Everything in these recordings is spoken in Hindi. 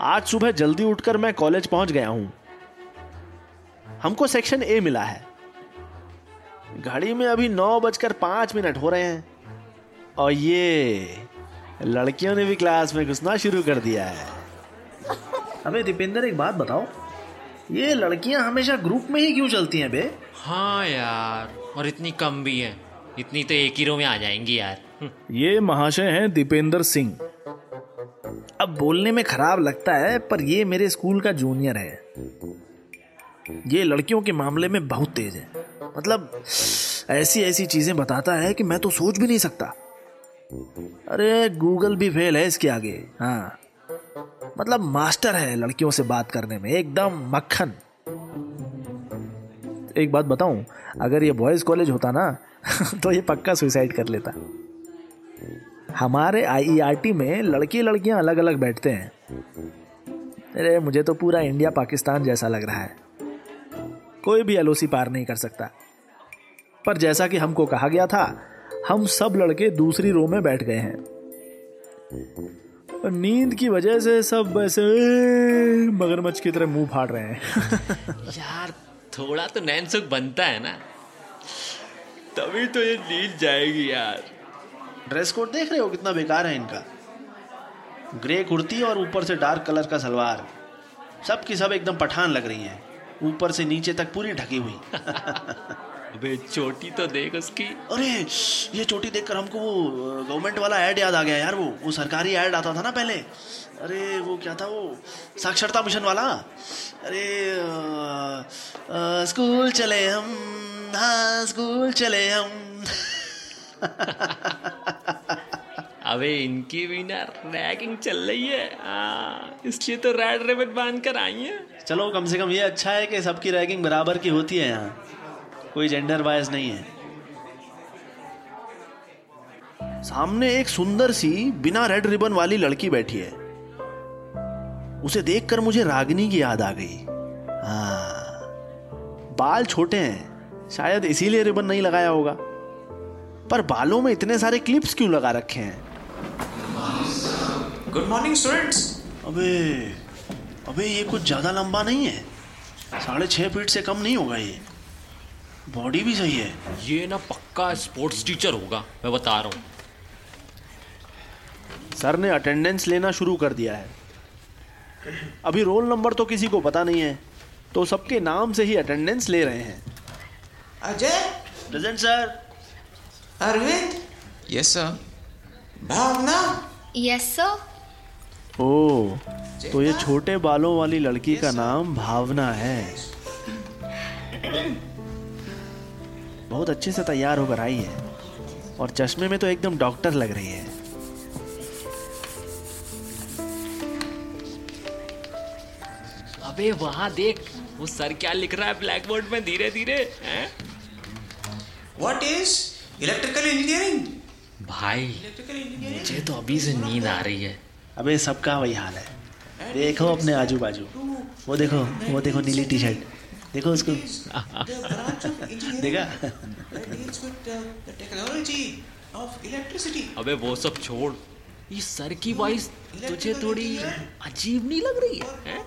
आज सुबह जल्दी उठकर मैं कॉलेज पहुँच गया हूँ। हमको सेक्शन ए मिला है। घड़ी में अभी नौ बजकर पाँच मिनट हो रहे हैं। और ये लड़कियों ने भी क्लास में घुसना शुरू कर दिया है। अबे दीपेंद्र एक बात बताओ। ये लड़कियाँ हमेशा ग्रुप में ही क्यों चलती हैं बे? हाँ यार और इतनी कम भी है। इतनी तो एक ही रो में आ जाएँगी यार। ये महाशय हैं दीपेंद्र सिंह। अब बोलने में खराब लगता है, पर ये मेरे स्कूल का जूनियर है। ये लड़कियों के मामले में बहुत तेज है। मतलब ऐसी ऐसी चीज़ें बताता है कि मैं तो सोच भी नहीं सकता। अरे गूगल भी फेल है इसके आगे। हाँ। मतलब मास्टर है लड़कियों से बात करने में, एकदम मक्खन। एक बात बताऊँ, अगर ये बॉयज़ कॉलेज होता ना तो ये पक्का सुसाइड कर लेता। हमारे आईईआरटी में लड़की लड़कियाँ अलग अलग बैठते हैं। अरे, मुझे तो पूरा इंडिया पाकिस्तान जैसा लग रहा है। कोई भी एलओसी पार नहीं कर सकता। पर जैसा कि हमको कहा गया था, हम सब लड़के दूसरी रो में बैठ गए हैं। नींद की वजह से सब ऐसे मगरमच्छ की तरह मुँह फाड़ रहे हैं। यार, थोड़ा तो नैन सुख बनता है ना। तभी तो ये नींद जाएगी यार। ड्रेस कोड देख रहे हो कितना बेकार है इनका? ग्रे कुर्ती और ऊपर से डार्क कलर का सलवार। सब की सब एकदम पठान लग रही हैं। ऊपर से नीचे तक पूरी ढकी हुई। अबे चोटी तो देख उसकी। अरे ये चोटी देखकर हमको वो गवर्नमेंट वाला ऐड याद आ गया यार वो। वो सरकारी ऐड आता था ना पहले। अरे वो क्या था वो? साक्षरता मिशन वाला। अरे आ, आ, स्कूल चले हम हाँ स्कूल चले हम। अबे, इनकी भी ना रैगिंग चल रही है। इसलिए तो रेड रिबन बाँध कर आई है। चलो, कम से कम ये अच्छा है कि सबकी रैगिंग बराबर की होती है यहाँ। कोई जेंडर वाइज नहीं है। सामने एक सुंदर सी, बिना रेड रिबन वाली लड़की बैठी है। उसे देखकर मुझे रागनी की याद आ गई। हाँ। बाल छोटे हैं। शायद इसीलिए रिबन नहीं लगाया होगा। पर बालों में इतने सारे क्लिप्स क्यों लगा रखे हैं? गुड मॉर्निंग स्टूडेंट्स अबे अबे ये कुछ ज़्यादा लंबा नहीं है। साढ़े छह फीट से कम नहीं होगा ये। बॉडी भी सही है। ये ना पक्का स्पोर्ट्स टीचर होगा मैं बता रहा हूँ। सर ने अटेंडेंस लेना शुरू कर दिया है। अभी रोल नंबर तो किसी को पता नहीं है तो सबके नाम से ही अटेंडेंस ले रहे हैं। Ajay? Present sir Arvind yes sir Bhavna yes sir ओ तो ये छोटे बालों वाली लड़की का नाम भावना है। बहुत अच्छे से तैयार होकर आई है। और चश्मे में तो एकदम डॉक्टर लग रही है। अबे वहाँ देख वो सर क्या लिख रहा है ब्लैक बोर्ड में धीरे धीरे हैं? व्हाट इज़ इलेक्ट्रिकल इंजीनियरिंग भाई इलेक्ट्रिकल इंजीनियरिंग मुझे तो अभी से नींद आ रही है। अबे सबका वही हाल है। देखो अपने आजू बाजू वो देखो वो देखो नीली टी शर्ट देखो उसको। the branch of engineering देखा? uh, the technology of electricity. अबे वो सब छोड़। ये सर की वॉइस तुझे थोड़ी अजीब नहीं लग रही है? हैं?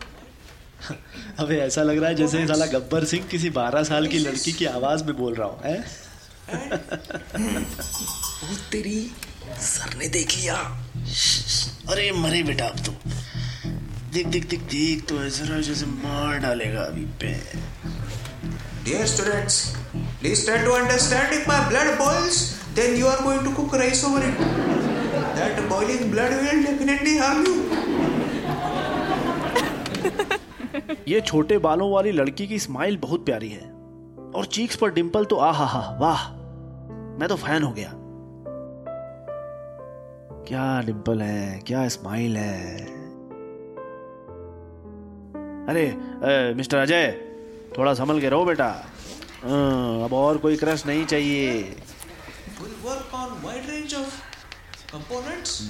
अबे ऐसा लग रहा है जैसे साला गब्बर सिंह किसी बारह साल की लड़की की आवाज़ में बोल रहा हूँ हैं? वो तेरी सर ने देख लिया। अरे मरे बेटा अब तो। देख देख देख देख तो ऐसा जैसे मार डालेगा अभी पे। Dear students please try to understand if my blood boils then you are going to cook rice over it that boiling blood will definitely harm you ये छोटे बालों वाली लड़की की स्माइल बहुत प्यारी है। और चीक्स पर डिंपल तो आहा हा वाह। मैं तो फ़ैन हो गया। क्या डिम्पल है क्या स्माइल है? अरे अ, मिस्टर अजय थोड़ा संभल के रहो बेटा। अब और कोई क्रश नहीं चाहिए। We'll work on wide range of components,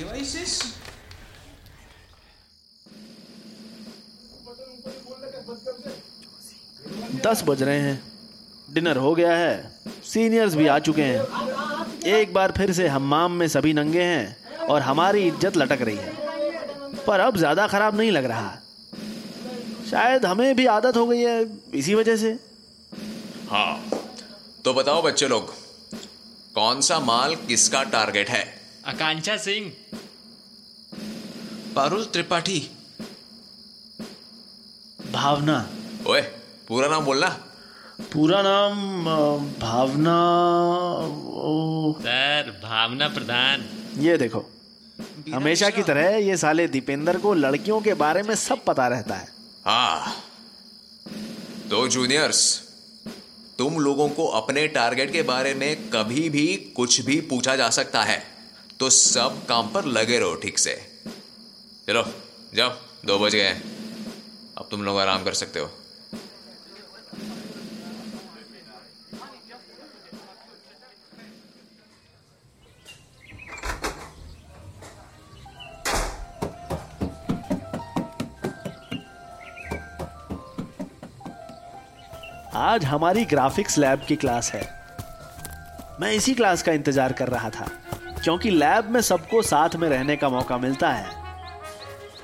devices. दस बज रहे हैं। डिनर हो गया है। सीनियर्स भी आ चुके हैं। एक बार फिर से हमाम में सभी नंगे हैं और हमारी इज़्ज़त लटक रही है। पर अब ज़्यादा खराब नहीं लग रहा। शायद हमें भी आदत हो गई है इसी वजह से। हाँ तो बताओ बच्चे लोग कौन सा माल किसका टारगेट है? आकांक्षा सिंह। पारुल त्रिपाठी। भावना। ओए पूरा नाम बोलना। पूरा नाम भावना ओ, सर भावना प्रधान। ये देखो हमेशा की तरह ये साले दीपेंद्र को लड़कियों के बारे में सब पता रहता है। हाँ तो जूनियर्स तुम लोगों को अपने टारगेट के बारे में कभी भी कुछ भी पूछा जा सकता है तो सब काम पर लगे रहो ठीक से। चलो जाओ दो बज गए अब तुम लोग आराम कर सकते हो। आज हमारी ग्राफिक्स लैब की क्लास है। मैं इसी क्लास का इंतज़ार कर रहा था क्योंकि लैब में सबको साथ में रहने का मौका मिलता है।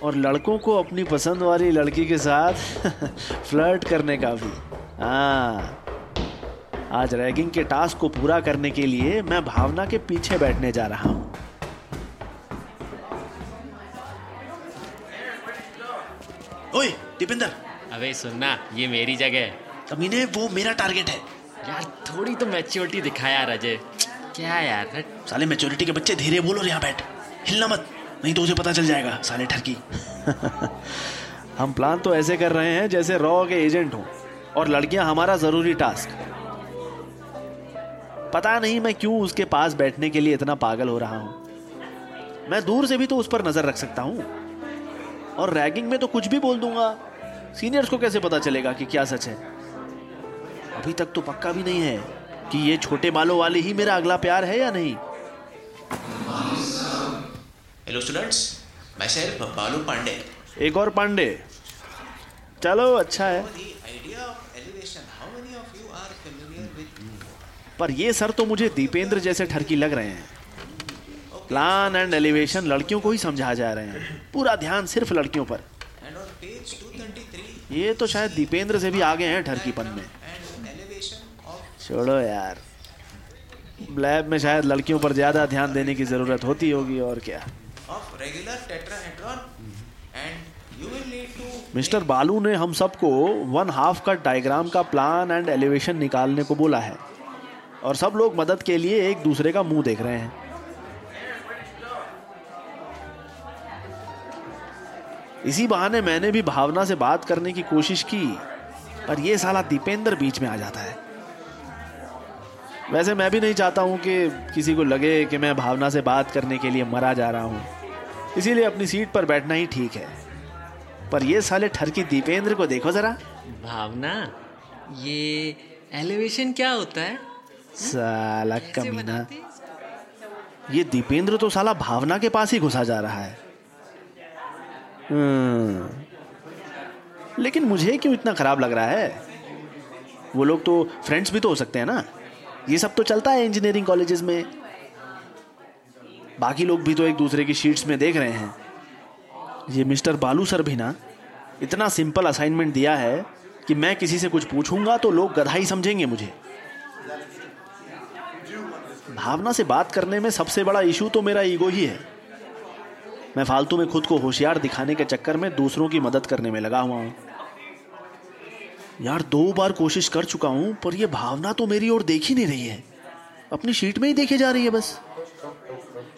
और लड़कों को अपनी पसंद वाली लड़की के साथ फ्लर्ट करने का भी। हाँ। आज रैगिंग के टास्क को पूरा करने के लिए मैं भावना के पीछे बैठने जा रहा हूँ। ओए दीपेंद्र। अबे सुनना ये मेरी जगह है। कमीने वो मेरा टारगेट है। यार थोड़ी तो मैच्योरिटी दिखा यार अजय क्या यार? साले मेच्योरिटी के बच्चे धीरे बोलो और यहाँ बैठ। हिलना मत नहीं तो उसे पता चल जाएगा साले ठरकी हम प्लान तो ऐसे कर रहे हैं जैसे रॉ के एजेंट हो और लड़कियाँ हमारा ज़रूरी टास्क पता नहीं मैं क्यों उसके पास बैठने के लिए इतना पागल हो रहा हूँ। मैं दूर से भी तो उस पर नज़र रख सकता हूँ। और रैगिंग में तो कुछ भी बोल दूँगा। सीनियर्स को कैसे पता चलेगा कि क्या सच है? अभी तक तो पक्का भी नहीं है कि ये छोटे बालों वाले ही मेरा अगला प्यार है या नहीं। हेलो स्टूडेंट्स मैं सर बालू पांडे एक और पांडे। चलो अच्छा है। पर ये सर तो मुझे दीपेंद्र जैसे ठरकी लग रहे हैं। प्लान एंड एलिवेशन लड़कियों को ही समझा जा रहे हैं। पूरा ध्यान सिर्फ़ लड़कियों पर। ये तो शायद दीपेंद्र से भी आगे हैं ठरकीपन में छोड़ो यार। लैब में शायद लड़कियों पर ज़्यादा ध्यान देने की ज़रूरत होती होगी और क्या। मिस्टर बालू ने हम सबको वन हाफ़ का डायग्राम का प्लान एंड एलिवेशन निकालने को बोला है। और सब लोग मदद के लिए एक दूसरे का मुँह देख रहे हैं। इसी बहाने मैंने भी भावना से बात करने की कोशिश की पर ये साला दीपेंद्र बीच में आ जाता है। वैसे मैं भी नहीं चाहता हूँ कि किसी को लगे कि मैं भावना से बात करने के लिए मरा जा रहा हूँ। इसीलिए अपनी सीट पर बैठना ही ठीक है। पर ये साले ठरकी दीपेंद्र को देखो जरा। भावना ये एलिवेशन क्या होता है? साला कमीना। ये दीपेंद्र तो साला भावना के पास ही घुसा जा रहा है। हम्म, लेकिन मुझे क्यों इतना खराब लग रहा है? वो लोग तो फ्रेंड्स भी तो हो सकते हैं ना। ये सब तो चलता है इंजीनियरिंग कॉलेजेस में। बाकी लोग भी तो एक दूसरे की शीट्स में देख रहे हैं। ये मिस्टर बालू सर भी ना, इतना सिंपल असाइनमेंट दिया है कि मैं किसी से कुछ पूछूँगा तो लोग गधा ही समझेंगे मुझे। भावना से बात करने में सबसे बड़ा इशू तो मेरा ईगो ही है। मैं फालतू में खुद को होशियार दिखाने के चक्कर में दूसरों की मदद करने में लगा हुआ हूँ। यार दो बार कोशिश कर चुका हूँ पर यह भावना तो मेरी ओर देख ही नहीं रही है। अपनी शीट में ही देखे जा रही है बस।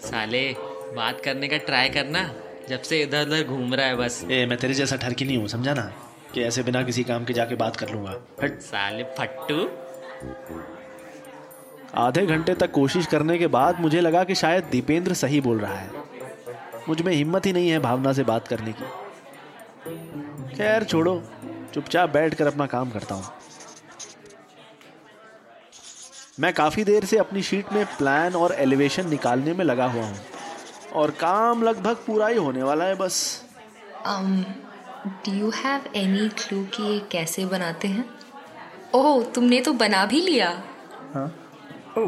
साले बात करने का ट्राई करना जब से इधर उधर घूम रहा है बस। ए मैं तेरे जैसा ठरकी नहीं हूँ समझा ना? कि ऐसे बिना किसी काम के जाके बात कर लूँगा। हट। साले फट्टू। आधे घंटे तक कोशिश करने के बाद मुझे लगा कि शायद दीपेंद्र सही बोल रहा है। मुझमें हिम्मत ही नहीं है भावना से बात करने की। खैर छोड़ो। चुपचाप बैठकर अपना काम करता हूँ। मैं काफ़ी देर से अपनी शीट में प्लान और एलिवेशन निकालने में लगा हुआ हूँ और काम लगभग पूरा ही होने वाला है बस। Um, do you have any clue कि ये कैसे बनाते हैं? ओह तुमने तो बना भी लिया। ओ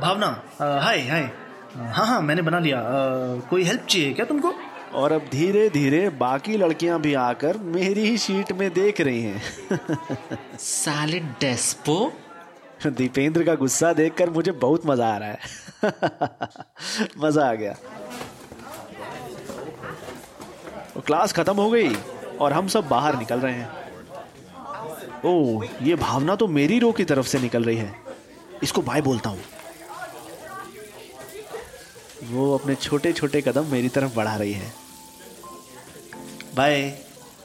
भावना हाय हाय हाँ हाँ मैंने बना लिया। कोई हेल्प चाहिए क्या तुमको? और अब धीरे धीरे बाकी लड़कियाँ भी आकर मेरी ही शीट में देख रही हैं। साले डेस्पो दीपेंद्र का गुस्सा देखकर मुझे बहुत मज़ा आ रहा है। मज़ा आ गया। क्लास खत्म हो गई और हम सब बाहर निकल रहे हैं। ओह ये भावना तो मेरी रो की तरफ़ से निकल रही है। इसको बाय बोलता हूँ। वो अपने छोटे छोटे कदम मेरी तरफ़ बढ़ा रही है। बाय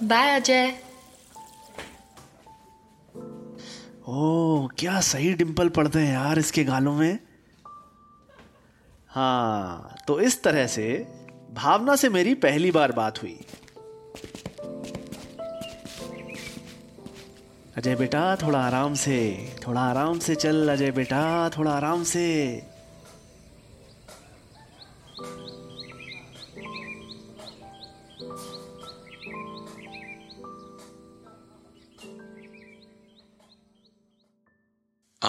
बाय अजय ओह क्या सही डिंपल पड़ते हैं यार इसके गालों में? हाँ तो इस तरह से भावना से मेरी पहली बार बात हुई। अजय बेटा थोड़ा आराम से थोड़ा आराम से चल अजय बेटा थोड़ा आराम से।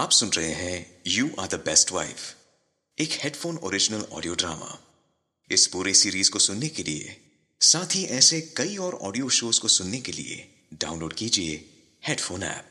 आप सुन रहे हैं you are the best wife एक हेडफोन ओरिजिनल ऑडियो ड्रामा इस पूरे सीरीज़ को सुनने के लिए, साथ ही ऐसे कई और ऑडियो शोज़ को सुनने के लिए डाउनलोड कीजिए हेडफोन ऐप